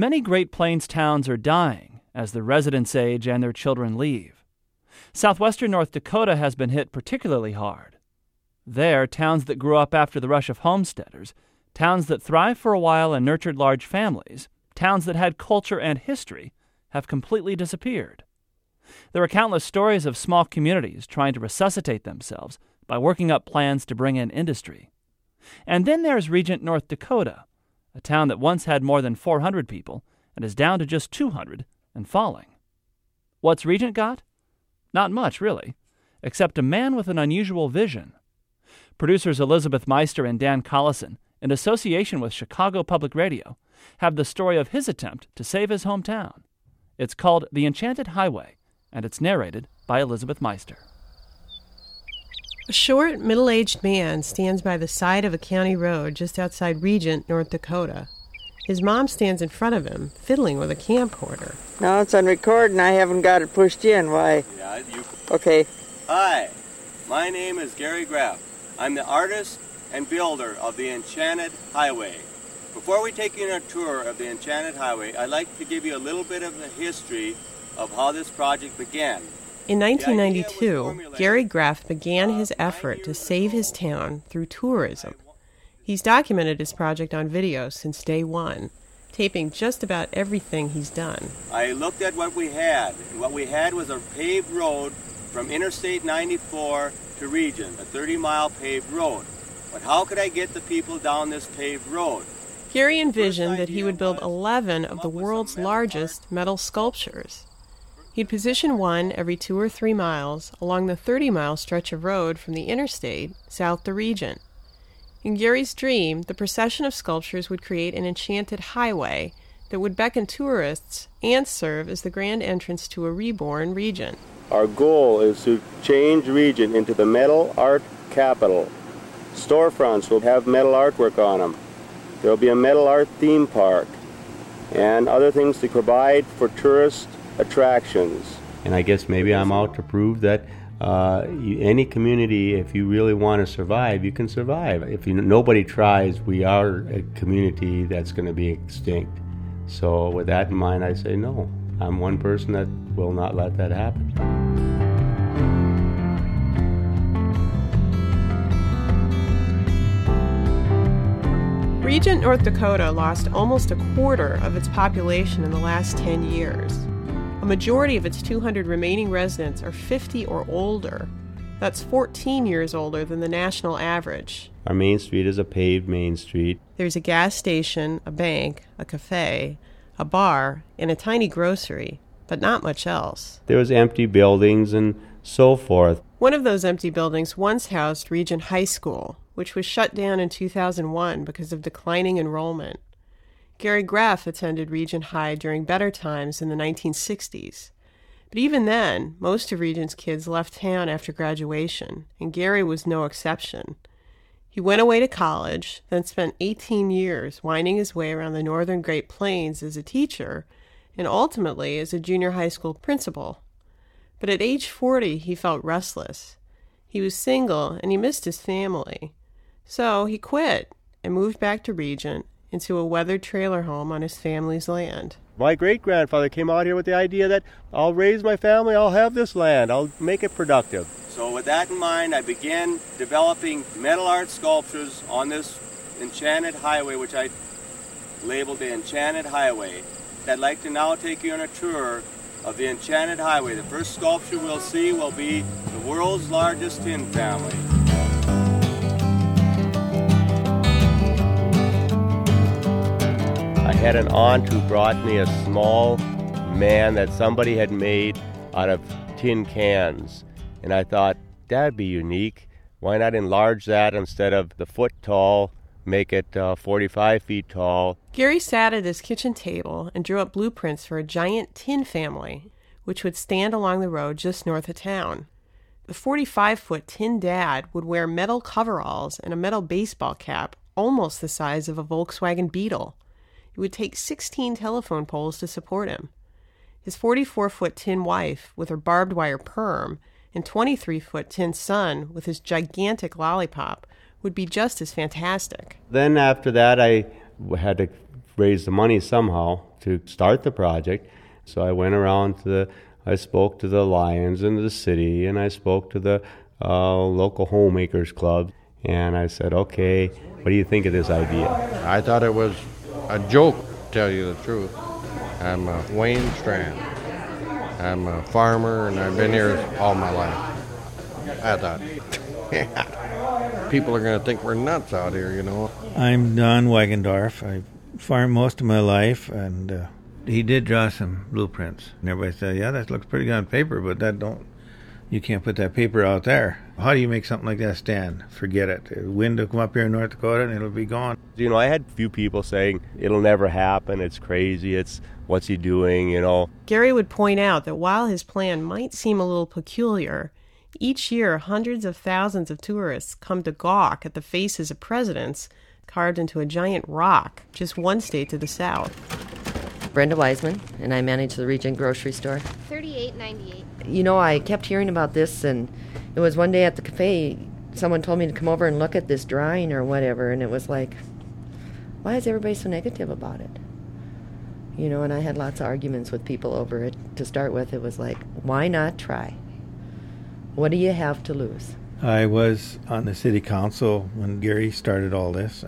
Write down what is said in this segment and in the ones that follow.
Many Great Plains towns are dying as the residents age and their children leave. Southwestern North Dakota has been hit particularly hard. There, towns that grew up after the rush of homesteaders, towns that thrived for a while and nurtured large families, towns that had culture and history, have completely disappeared. There are countless stories of small communities trying to resuscitate themselves by working up plans to bring in industry. And then there's Regent, North Dakota, a town that once had more than 400 people and is down to just 200 and falling. What's Regent got? Not much, really, except a man with an unusual vision. Producers Elizabeth Meister and Dan Collison, in association with Chicago Public Radio, have the story of his attempt to save his hometown. It's called The Enchanted Highway, and it's narrated by Elizabeth Meister. A short, middle aged man stands by the side of a county road just outside Regent, North Dakota. His mom stands in front of him, fiddling with a camcorder. Now it's on record and I haven't got it pushed in. Why? Yeah, you. Okay. Hi, my name is Gary Greff. I'm the artist and builder of the Enchanted Highway. Before we take you on a tour of the Enchanted Highway, I'd like to give you a little bit of the history of how this project began. In 1992, Gary Greff began his effort to save his town through tourism. He's documented his project on video since day one, taping just about everything he's done. I looked at what we had, and what we had was a paved road from Interstate 94 to Regent, a 30 mile paved road. But how could I get the people down this paved road? Gary envisioned that he would build 11 of the world's largest metal sculptures. He'd position one every two or three miles along the 30 mile stretch of road from the interstate south to Regent. In Gary's dream, the procession of sculptures would create an enchanted highway that would beckon tourists and serve as the grand entrance to a reborn Regent. Our goal is to change Regent into the metal art capital. Storefronts will have metal artwork on them. There will be a metal art theme park and other things to provide for tourist attractions. And I guess maybe I'm out to prove that uh, you, any community, if you really want to survive, you can survive. If you, nobody tries, we are a community that's going to be extinct. So, with that in mind, I say no. I'm one person that will not let that happen. Regent, North Dakota lost almost a quarter of its population in the last 10 years. Majority of its 200 remaining residents are 50 or older. That's 14 years older than the national average. Our main street is a paved main street. There's a gas station, a bank, a cafe, a bar, and a tiny grocery, but not much else. There was empty buildings and so forth. One of those empty buildings once housed Regent High School, which was shut down in 2001 because of declining enrollment. Gary Greff attended Regent High during better times in the 1960s. But even then, most of Regent's kids left town after graduation, and Gary was no exception. He went away to college, then spent 18 years winding his way around the northern Great Plains as a teacher, and ultimately as a junior high school principal. But at age 40, he felt restless. He was single and he missed his family. So he quit and moved back to Regent into a weathered trailer home on his family's land. My great grandfather came out here with the idea that I'll raise my family, I'll have this land, I'll make it productive. So, with that in mind, I began developing metal art sculptures on this enchanted highway, which I labeled the Enchanted Highway. I'd like to now take you on a tour of the Enchanted Highway. The first sculpture we'll see will be the world's largest tin family. I had an aunt who brought me a small man that somebody had made out of tin cans. And I thought, that'd be unique. Why not enlarge that instead of the foot tall, make it uh, 45 feet tall? Gary sat at his kitchen table and drew up blueprints for a giant tin family, which would stand along the road just north of town. The 45 foot tin dad would wear metal coveralls and a metal baseball cap almost the size of a Volkswagen Beetle. It would take 16 telephone poles to support him. His 44 foot tin wife, with her barbed wire perm, and 23 foot tin son, with his gigantic lollipop, would be just as fantastic. Then after that, I had to raise the money somehow. to start the project. So I went around to the, I spoke to the Lions in the city, and I spoke to the uh, local homemakers club, and I said, okay, what do you think of this idea? I thought it was a joke, to tell you the truth. I'm uh, Wayne Strand. I'm a farmer, and I've been here all my life. I thought, people are going to think we're nuts out here, you know. I'm Don Wagendorf. I farmed most of my life, and uh, he did draw some blueprints. And everybody said, "Yeah, that looks pretty good on paper, but that don't. You can't put that paper out there. How do you make something like that stand? Forget it. The wind will come up here in North Dakota, and it'll be gone." You know, I had a few people saying it'll never happen. It's crazy. It's what's he doing? You know. Gary would point out that while his plan might seem a little peculiar, each year hundreds of thousands of tourists come to gawk at the faces of presidents carved into a giant rock just one state to the south. Brenda Wiseman, and I manage the Regent grocery store. Thirty-eight ninety-eight. You know, I kept hearing about this, and it was one day at the cafe, someone told me to come over and look at this drawing or whatever, and it was like, why is everybody so negative about it? You know, and I had lots of arguments with people over it. To start with, it was like, why not try? What do you have to lose? I was on the city council when Gary started all this,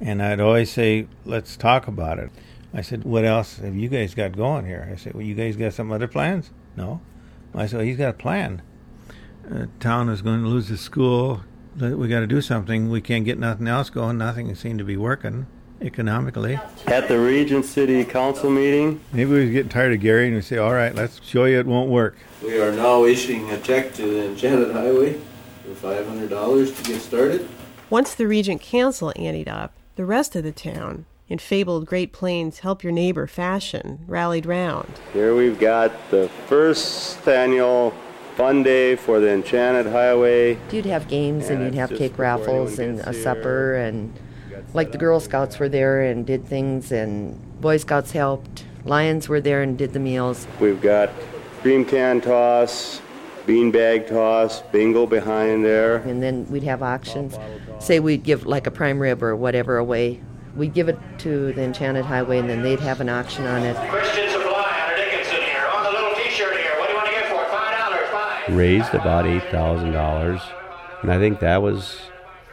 and I'd always say, "Let's talk about it." I said, "What else have you guys got going here?" I said, "Well, you guys got some other plans?" No. I said, well, "He's got a plan. Uh, town is going to lose the school. We got to do something. We can't get nothing else going. Nothing seemed to be working economically." At the Regent City Council meeting, maybe we was getting tired of Gary, and we say, "All right, let's show you it won't work." We are now issuing a check to the Enchanted Highway for $500 to get started. Once the Regent Council anteed up, the rest of the town, in fabled Great Plains help your neighbor fashion, rallied round. Here we've got the first annual fun day for the Enchanted Highway. You'd have games and, and you'd have cake raffles and a here. supper and like the Girl Scouts were there and did things and Boy Scouts helped. Lions were there and did the meals. We've got cream can toss, beanbag toss, bingo behind there. And then we'd have auctions. Say we'd give like a prime rib or whatever away. We'd give it to the Enchanted Highway and then they'd have an auction on it. Raised about $8,000. And I think that was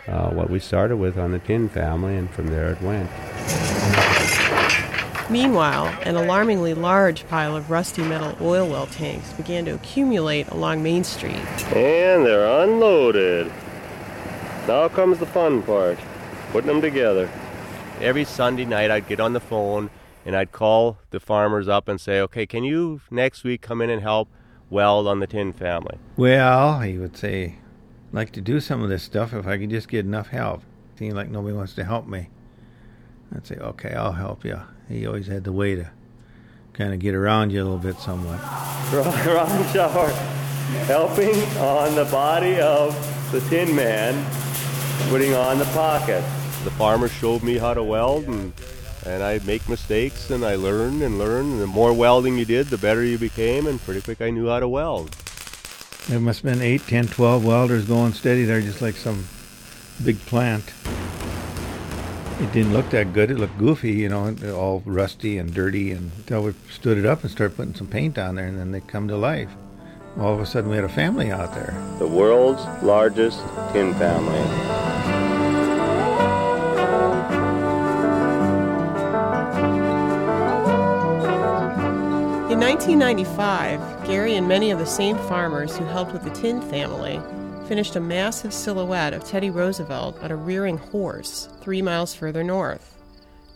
uh, what we started with on the Tin family, and from there it went. Meanwhile, an alarmingly large pile of rusty metal oil well tanks began to accumulate along Main Street. And they're unloaded. Now comes the fun part putting them together. Every Sunday night, I'd get on the phone and I'd call the farmers up and say, okay, can you next week come in and help weld on the tin family? Well, he would say, I'd like to do some of this stuff if I could just get enough help. Seems like nobody wants to help me. I'd say, okay, I'll help you he always had the way to kind of get around you a little bit somewhat. Ron Shower helping on the body of the Tin Man, putting on the pocket. The farmer showed me how to weld, and, and I make mistakes, and I learn and learn. And the more welding you did, the better you became, and pretty quick I knew how to weld. There must have been 8, 10, 12 welders going steady there, just like some big plant it didn't look that good. It looked goofy, you know, all rusty and dirty. And until we stood it up and started putting some paint on there, and then they come to life. All of a sudden, we had a family out there. The world's largest tin family. 1995, Gary and many of the same farmers who helped with the Tin family finished a massive silhouette of Teddy Roosevelt on a rearing horse three miles further north.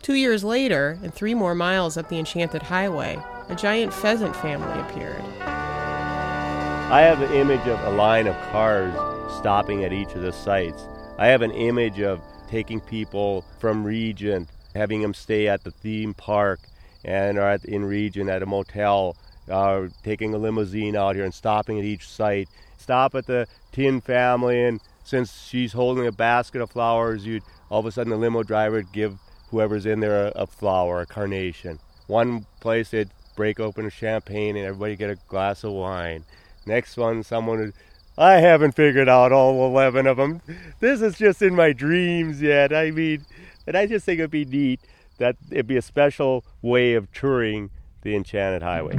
Two years later, and three more miles up the Enchanted Highway, a giant pheasant family appeared. I have the image of a line of cars stopping at each of the sites. I have an image of taking people from Regent, having them stay at the theme park and are at, in Regent at a motel, uh, taking a limousine out here and stopping at each site. Stop at the Tin family, and since she's holding a basket of flowers, you'd all of a sudden the limo driver would give whoever's in there a, a flower, a carnation. One place they'd break open a champagne and everybody get a glass of wine. Next one, someone would, I haven't figured out all 11 of them. This is just in my dreams yet. I mean, and I just think it'd be neat that it'd be a special way of touring the Enchanted Highway.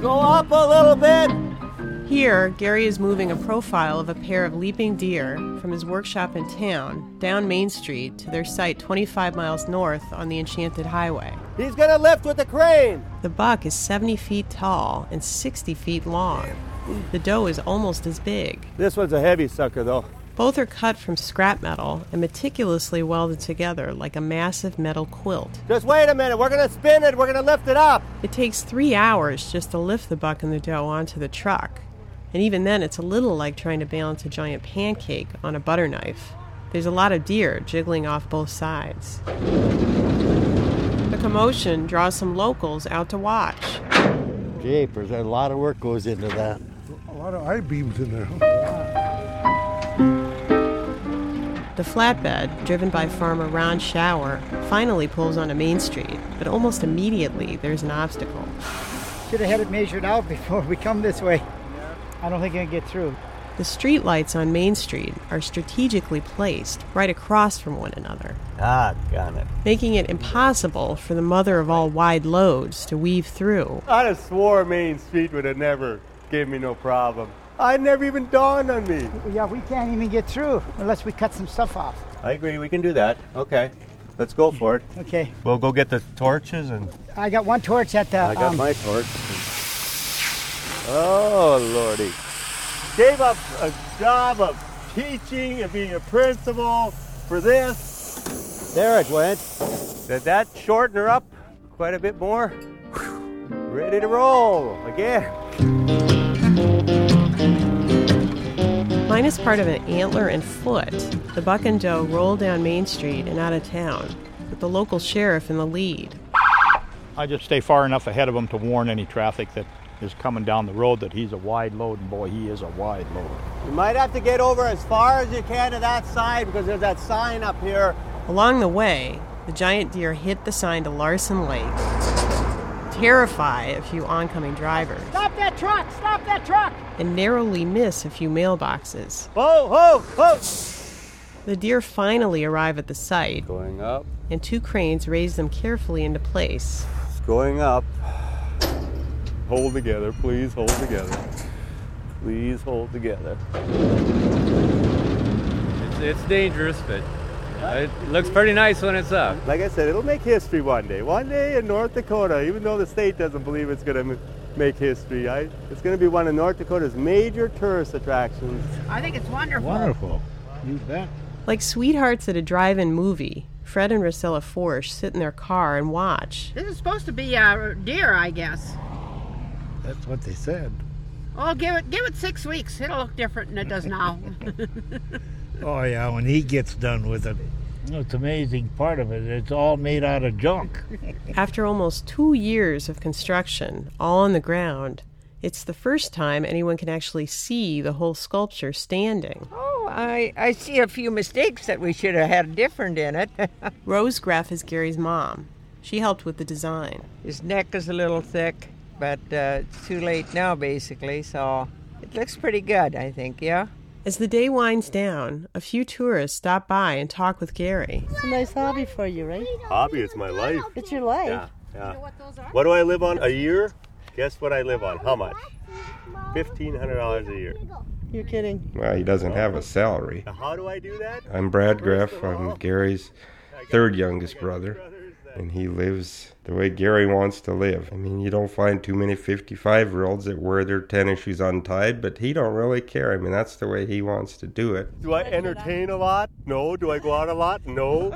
Go up a little bit. Here, Gary is moving a profile of a pair of leaping deer from his workshop in town down Main Street to their site 25 miles north on the Enchanted Highway. He's gonna lift with the crane. The buck is 70 feet tall and 60 feet long. The doe is almost as big. This one's a heavy sucker, though. Both are cut from scrap metal and meticulously welded together like a massive metal quilt. Just wait a minute. We're gonna spin it. We're gonna lift it up. It takes three hours just to lift the buck and the doe onto the truck. And even then, it's a little like trying to balance a giant pancake on a butter knife. There's a lot of deer jiggling off both sides. The commotion draws some locals out to watch. Japers, a lot of work goes into that. A lot of I beams in there. The flatbed, driven by farmer Ron Shower, finally pulls onto Main Street, but almost immediately there's an obstacle. Should have had it measured out before we come this way. I don't think I can get through. The streetlights on Main Street are strategically placed right across from one another, Ah, got it. making it impossible for the mother of all wide loads to weave through. I'd have swore Main Street would have never gave me no problem. I never even dawned on me. Yeah, we can't even get through unless we cut some stuff off. I agree. We can do that. Okay, let's go for it. Okay. We'll go get the torches and. I got one torch at the. I got um, my torch. Oh lordy! Gave up a job of teaching and being a principal for this. There it went. Did that shorten her up quite a bit more? Ready to roll again. Minus part of an antler and foot, the buck and doe roll down Main Street and out of town, with the local sheriff in the lead. I just stay far enough ahead of him to warn any traffic that is coming down the road that he's a wide load, and boy, he is a wide load. You might have to get over as far as you can to that side because there's that sign up here. Along the way, the giant deer hit the sign to Larson Lake, terrify a few oncoming drivers, Stop that truck! Stop that truck! and narrowly miss a few mailboxes. Whoa, whoa, whoa! The deer finally arrive at the site, Going up. and two cranes raise them carefully into place. It's going up. Hold together, please hold together. Please hold together. It's, it's dangerous, but it looks pretty nice when it's up. Like I said, it'll make history one day. One day in North Dakota, even though the state doesn't believe it's going to make history, I, it's going to be one of North Dakota's major tourist attractions. I think it's wonderful. Wonderful. You bet. Like sweethearts at a drive in movie, Fred and Rosella Forsch sit in their car and watch. This is supposed to be uh, a deer, I guess. That's what they said. Oh, give it give it six weeks. It'll look different than it does now. Oh yeah, when he gets done with it. It's amazing part of it. It's all made out of junk. After almost two years of construction, all on the ground, it's the first time anyone can actually see the whole sculpture standing. Oh, I, I see a few mistakes that we should have had different in it. Rose Greff is Gary's mom. She helped with the design. His neck is a little thick, but uh, it's too late now, basically, so it looks pretty good, I think, yeah? As the day winds down, a few tourists stop by and talk with Gary. It's a nice hobby for you, right? Hobby, it's my life. It's your life. Yeah, yeah. What do I live on a year? Guess what I live on? How much? Fifteen hundred dollars a year. You're kidding. Well, he doesn't have a salary. How do I do that? I'm Brad Greff. I'm Gary's third youngest brother, and he lives the way Gary wants to live. I mean, you don't find too many 55 year olds that wear their tennis shoes untied, but he don't really care. I mean, that's the way he wants to do it. Do I entertain a lot? No. Do I go out a lot? No.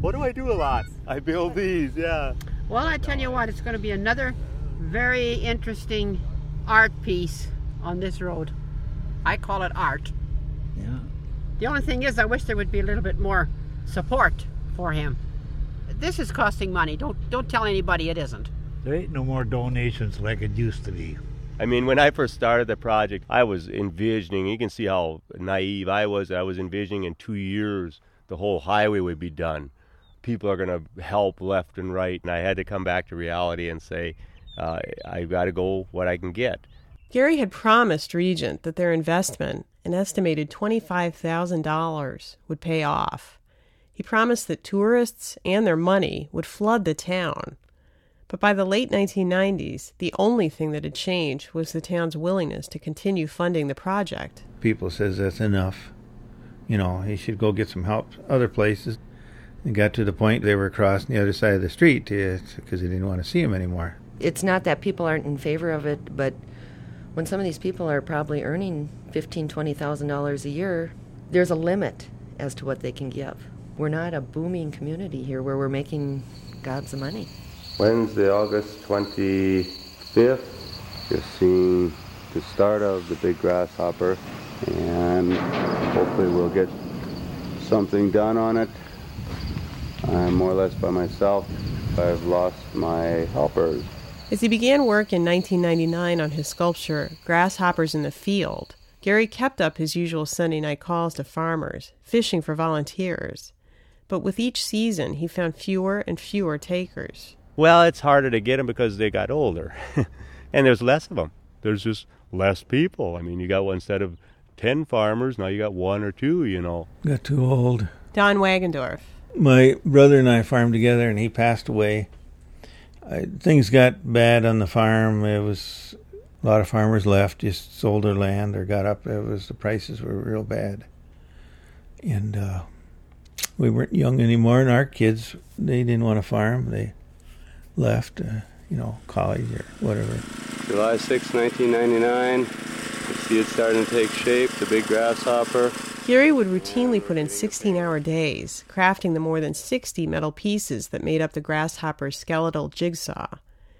What do I do a lot? I build these, yeah. well, I tell you what, it's going to be another very interesting art piece on this road. I call it art. Yeah. The only thing is, I wish there would be a little bit more support for him. This is costing money. Don't don't tell anybody it isn't. There ain't no more donations like it used to be. I mean, when I first started the project, I was envisioning, you can see how naive I was. I was envisioning in two years the whole highway would be done. People are going to help left and right. And I had to come back to reality and say, uh, I've got to go what I can get. Gary had promised Regent that their investment, an estimated $25,000, would pay off. He promised that tourists and their money would flood the town. But by the late 1990s, the only thing that had changed was the town's willingness to continue funding the project. People says that's enough. You know, he should go get some help other places. It got to the point they were crossing the other side of the street uh, because they didn't want to see him anymore. It's not that people aren't in favor of it, but when some of these people are probably earning fifteen, twenty thousand dollars a year, there's a limit as to what they can give. We're not a booming community here where we're making gobs of money. Wednesday, August 25th, you're seeing the start of the big grasshopper, and hopefully we'll get something done on it. I'm more or less by myself. I've lost my helpers. As he began work in 1999 on his sculpture, Grasshoppers in the Field, Gary kept up his usual Sunday night calls to farmers, fishing for volunteers. But with each season, he found fewer and fewer takers. Well, it's harder to get them because they got older, and there's less of them. There's just less people. I mean, you got one instead of 10 farmers, now you got one or two, you know. Got too old. Don Wagendorf. My brother and I farmed together, and he passed away. I, things got bad on the farm. It was a lot of farmers left, just sold their land or got up. It was the prices were real bad, and uh, we weren't young anymore. And our kids, they didn't want to farm. They left, uh, you know, college or whatever. July 6, 1999. You see it starting to take shape, the big grasshopper. Gary would routinely put in 16 hour days, crafting the more than 60 metal pieces that made up the grasshopper's skeletal jigsaw.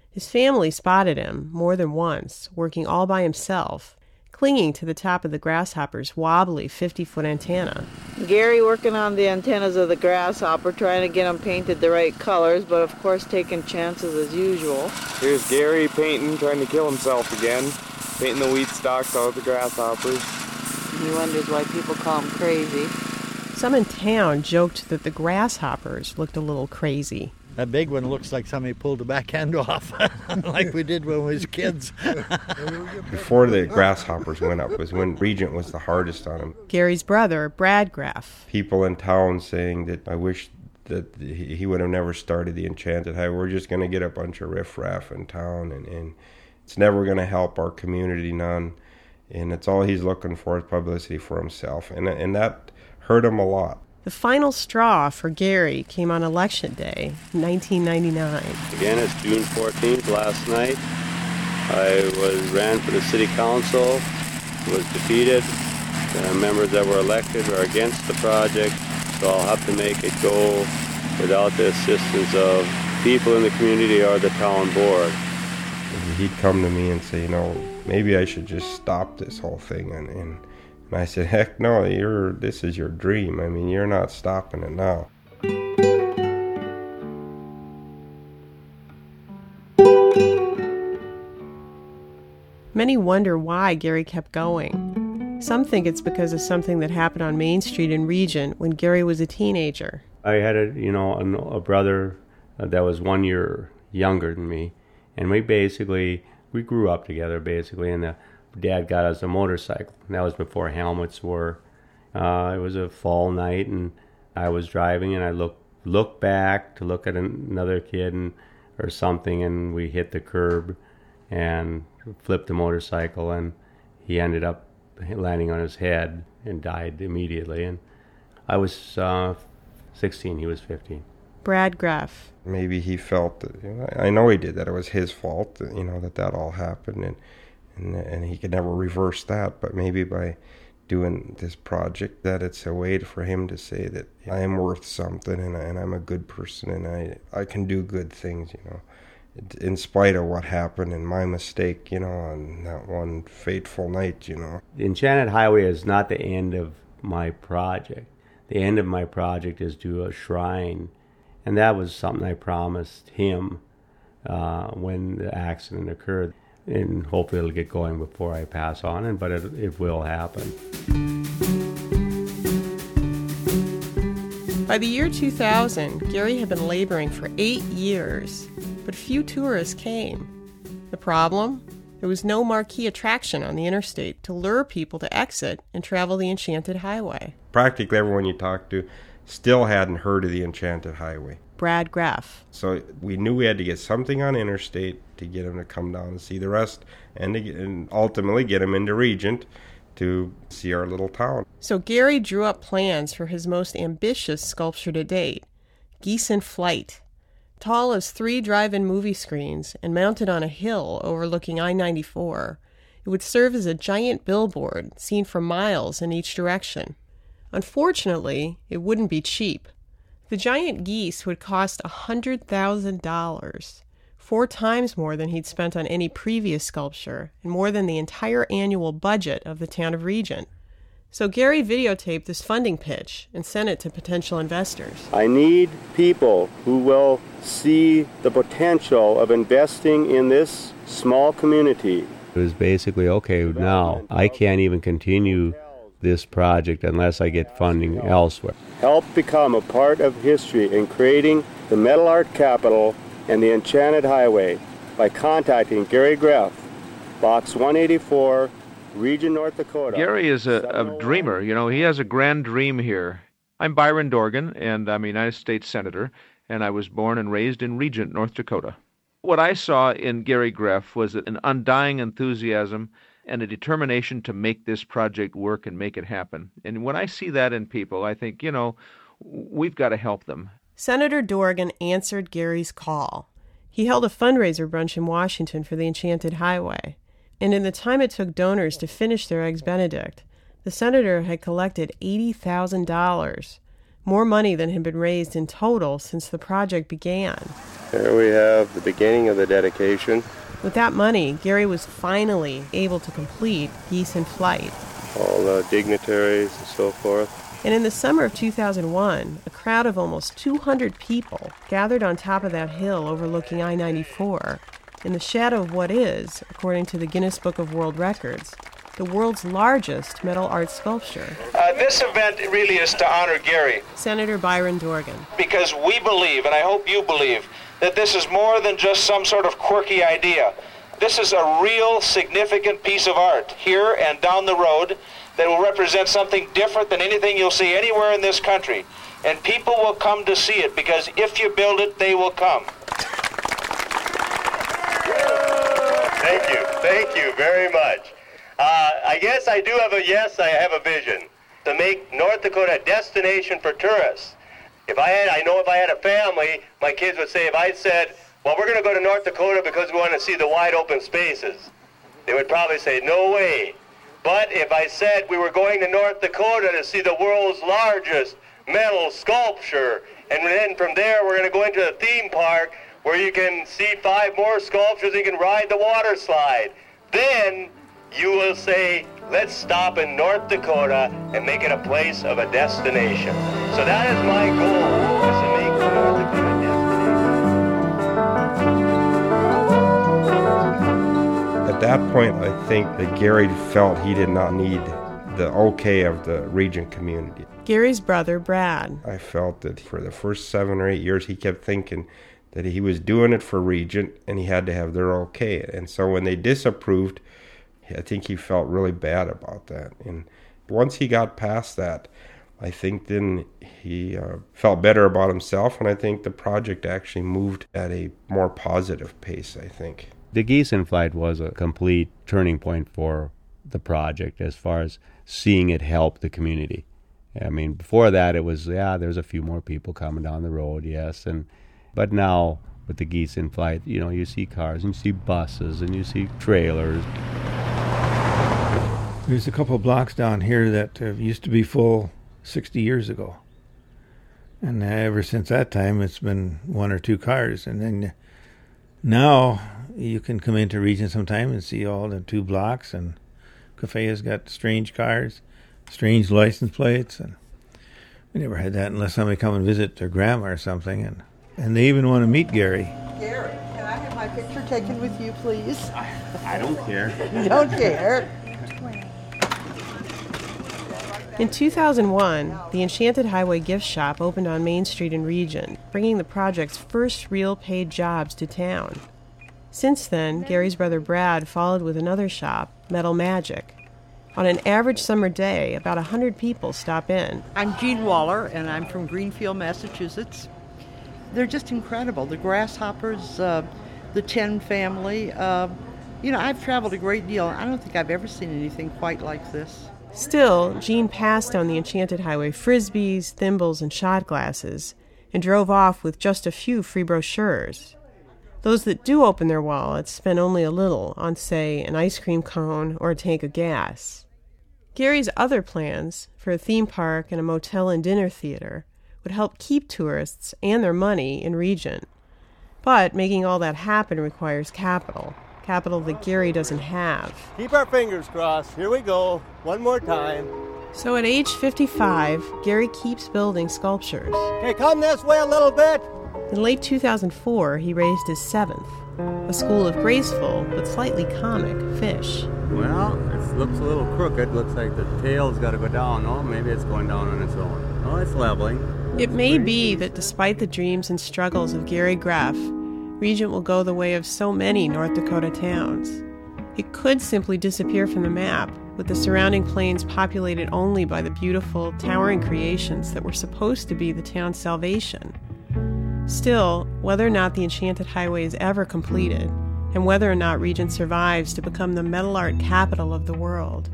His family spotted him more than once, working all by himself, clinging to the top of the grasshopper's wobbly 50 foot antenna. Gary working on the antennas of the grasshopper, trying to get them painted the right colors, but of course taking chances as usual. Here's Gary painting, trying to kill himself again, painting the wheat stalks out of the grasshoppers. He wonders why people call him crazy. Some in town joked that the grasshoppers looked a little crazy. That big one looks like somebody pulled the back end off, like we did when we was kids. Before the grasshoppers went up was when Regent was the hardest on him. Gary's brother, Brad Greff. People in town saying that I wish that he would have never started the Enchanted Highway. We're just going to get a bunch of riffraff in town, and, and it's never going to help our community none. And it's all he's looking for is publicity for himself, and and that hurt him a lot. The final straw for Gary came on Election Day, 1999. Again, it's June 14th, last night. I was ran for the city council, was defeated. The members that were elected are against the project, so I'll have to make it go without the assistance of people in the community or the town board. He'd come to me and say, you know, maybe I should just stop this whole thing and, and and I said, heck no, you're, this is your dream. I mean, you're not stopping it now. Many wonder why Gary kept going. Some think it's because of something that happened on Main Street in Regent when Gary was a teenager. I had a, you know, a, a brother uh, that was one year younger than me, and we basically we grew up together basically, and the dad got us a motorcycle. And that was before helmets were. Uh, it was a fall night, and I was driving, and I looked looked back to look at another kid and, or something, and we hit the curb and flipped the motorcycle, and he ended up landing on his head and died immediately. And I was uh, 16; he was 15. Brad Greff. Maybe he felt that. You know, I know he did that. It was his fault. That, you know that that all happened, and and, and he could never reverse that. But maybe by doing this project, that it's a way for him to say that I am worth something and, I, and I'm a good person and I I can do good things, you know, in spite of what happened and my mistake, you know, on that one fateful night, you know. The Enchanted Highway is not the end of my project. The end of my project is to a shrine, and that was something I promised him uh, when the accident occurred and hopefully it'll get going before I pass on. And but it, it will happen. By the year 2000, Gary had been laboring for eight years, but few tourists came. The problem? There was no marquee attraction on the interstate to lure people to exit and travel the Enchanted Highway. Practically everyone you talked to still hadn't heard of the Enchanted Highway. Brad Greff. So we knew we had to get something on interstate to get him to come down and see the rest, and, get, and ultimately get him into Regent to see our little town. So Gary drew up plans for his most ambitious sculpture to date Geese in Flight. Tall as three drive in movie screens and mounted on a hill overlooking I 94, it would serve as a giant billboard seen for miles in each direction. Unfortunately, it wouldn't be cheap. The giant geese would cost a $100,000, four times more than he'd spent on any previous sculpture, and more than the entire annual budget of the town of Regent. So Gary videotaped this funding pitch and sent it to potential investors. I need people who will see the potential of investing in this small community. It was basically okay, now I can't even continue this project unless I get funding elsewhere. Help become a part of history in creating the metal art capital and the Enchanted Highway by contacting Gary Greff, Box 184, Regent, North Dakota. Gary is a, a dreamer. You know, he has a grand dream here. I'm Byron Dorgan, and I'm a United States Senator, and I was born and raised in Regent, North Dakota. What I saw in Gary Greff was an undying enthusiasm and a determination to make this project work and make it happen. And when I see that in people, I think, you know, we've got to help them. Senator Dorgan answered Gary's call. He held a fundraiser brunch in Washington for the Enchanted Highway. And in the time it took donors to finish their Eggs Benedict, the senator had collected $80,000, more money than had been raised in total since the project began. There we have the beginning of the dedication. With that money, Gary was finally able to complete Geese in Flight. All the dignitaries and so forth. And in the summer of 2001, a crowd of almost 200 people gathered on top of that hill overlooking I 94 in the shadow of what is, according to the Guinness Book of World Records, the world's largest metal art sculpture. Uh, this event really is to honor Gary. Senator Byron Dorgan. Because we believe, and I hope you believe, that this is more than just some sort of quirky idea. This is a real significant piece of art here and down the road that will represent something different than anything you'll see anywhere in this country. And people will come to see it because if you build it, they will come. Thank you. Thank you very much. Uh, I guess I do have a yes, I have a vision to make North Dakota a destination for tourists. If I had, I know if I had a family, my kids would say, if I said, well, we're going to go to North Dakota because we want to see the wide open spaces, they would probably say, no way. But if I said we were going to North Dakota to see the world's largest metal sculpture, and then from there we're going to go into a theme park where you can see five more sculptures and you can ride the water slide, then you will say, let's stop in North Dakota and make it a place of a destination. So that is my goal, is to make North Dakota At that point, I think that Gary felt he did not need the okay of the Regent community. Gary's brother, Brad. I felt that for the first seven or eight years, he kept thinking that he was doing it for Regent and he had to have their okay. And so when they disapproved, I think he felt really bad about that. And once he got past that, I think then he uh, felt better about himself, and I think the project actually moved at a more positive pace, I think. The Geese in Flight was a complete turning point for the project as far as seeing it help the community. I mean, before that, it was, yeah, there's a few more people coming down the road, yes. and But now, with the Geese in Flight, you know, you see cars and you see buses and you see trailers. There's a couple blocks down here that uh, used to be full 60 years ago. And ever since that time, it's been one or two cars. And then now you can come into Regent sometime and see all the two blocks. And Cafe has got strange cars, strange license plates. And we never had that unless somebody come and visit their grandma or something. And, and they even want to meet Gary. Gary, can I have my picture taken with you, please? I don't care. You don't care. In 2001, the Enchanted Highway gift shop opened on Main Street in Regent, bringing the project's first real paid jobs to town. Since then, Gary's brother Brad followed with another shop, Metal Magic. On an average summer day, about 100 people stop in. I'm Jean Waller, and I'm from Greenfield, Massachusetts. They're just incredible. The grasshoppers, uh, the Ten family. Uh, you know, I've traveled a great deal. I don't think I've ever seen anything quite like this. Still, Jean passed on the Enchanted Highway frisbees, thimbles, and shot glasses and drove off with just a few free brochures. Those that do open their wallets spend only a little on, say, an ice cream cone or a tank of gas. Gary's other plans for a theme park and a motel and dinner theater would help keep tourists and their money in Regent. But making all that happen requires capital, capital that Gary doesn't have. Keep our fingers crossed. Here we go. One more time. So at age 55, Gary keeps building sculptures. Okay, come this way a little bit. In late 2004, he raised his seventh, a school of graceful but slightly comic fish. Well, it looks a little crooked. Looks like the tail's got to go down. Oh, maybe it's going down on its own. Oh, it's leveling. It may be that despite the dreams and struggles of Gary Greff, Regent will go the way of so many North Dakota towns. It could simply disappear from the map, with the surrounding plains populated only by the beautiful, towering creations that were supposed to be the town's salvation. Still, whether or not the Enchanted Highway is ever completed, and whether or not Regent survives to become the metal art capital of the world,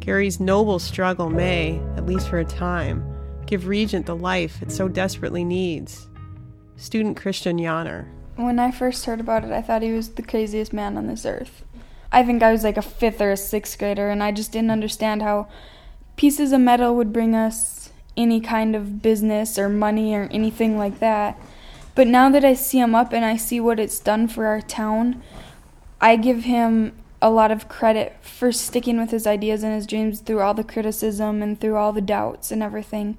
Gary's noble struggle may, at least for a time, give Regent the life it so desperately needs. Student Christian Yanner. When I first heard about it, I thought he was the craziest man on this earth. I think I was like a fifth or a sixth grader, and I just didn't understand how pieces of metal would bring us any kind of business or money or anything like that. But now that I see him up and I see what it's done for our town, I give him a lot of credit for sticking with his ideas and his dreams through all the criticism and through all the doubts and everything.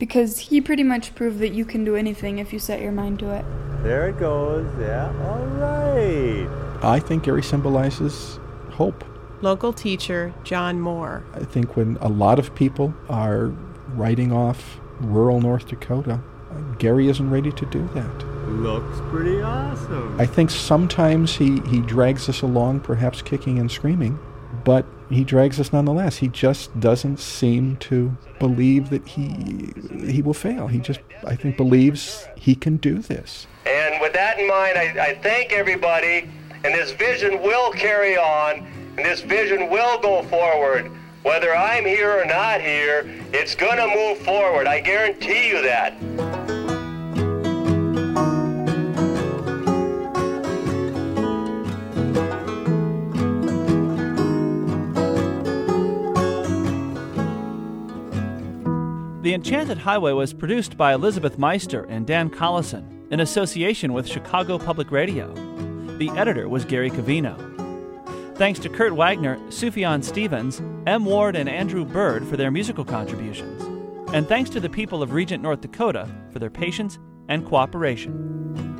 Because he pretty much proved that you can do anything if you set your mind to it. There it goes. Yeah. All right. I think Gary symbolizes hope. Local teacher John Moore. I think when a lot of people are writing off rural North Dakota, Gary isn't ready to do that. Looks pretty awesome. I think sometimes he, he drags us along, perhaps kicking and screaming, but he drags us nonetheless. He just doesn't seem to believe that he he will fail. He just, I think, believes he can do this. And with that in mind, I, I thank everybody, and this vision will carry on, and this vision will go forward. Whether I'm here or not here, it's going to move forward. I guarantee you that. The Enchanted Highway was produced by Elizabeth Meister and Dan Collison in association with Chicago Public Radio. The editor was Gary Covino. Thanks to Kurt Wagner, Sufjan Stevens, M. Ward, and Andrew Bird for their musical contributions. And thanks to the people of Regent, North Dakota for their patience and cooperation.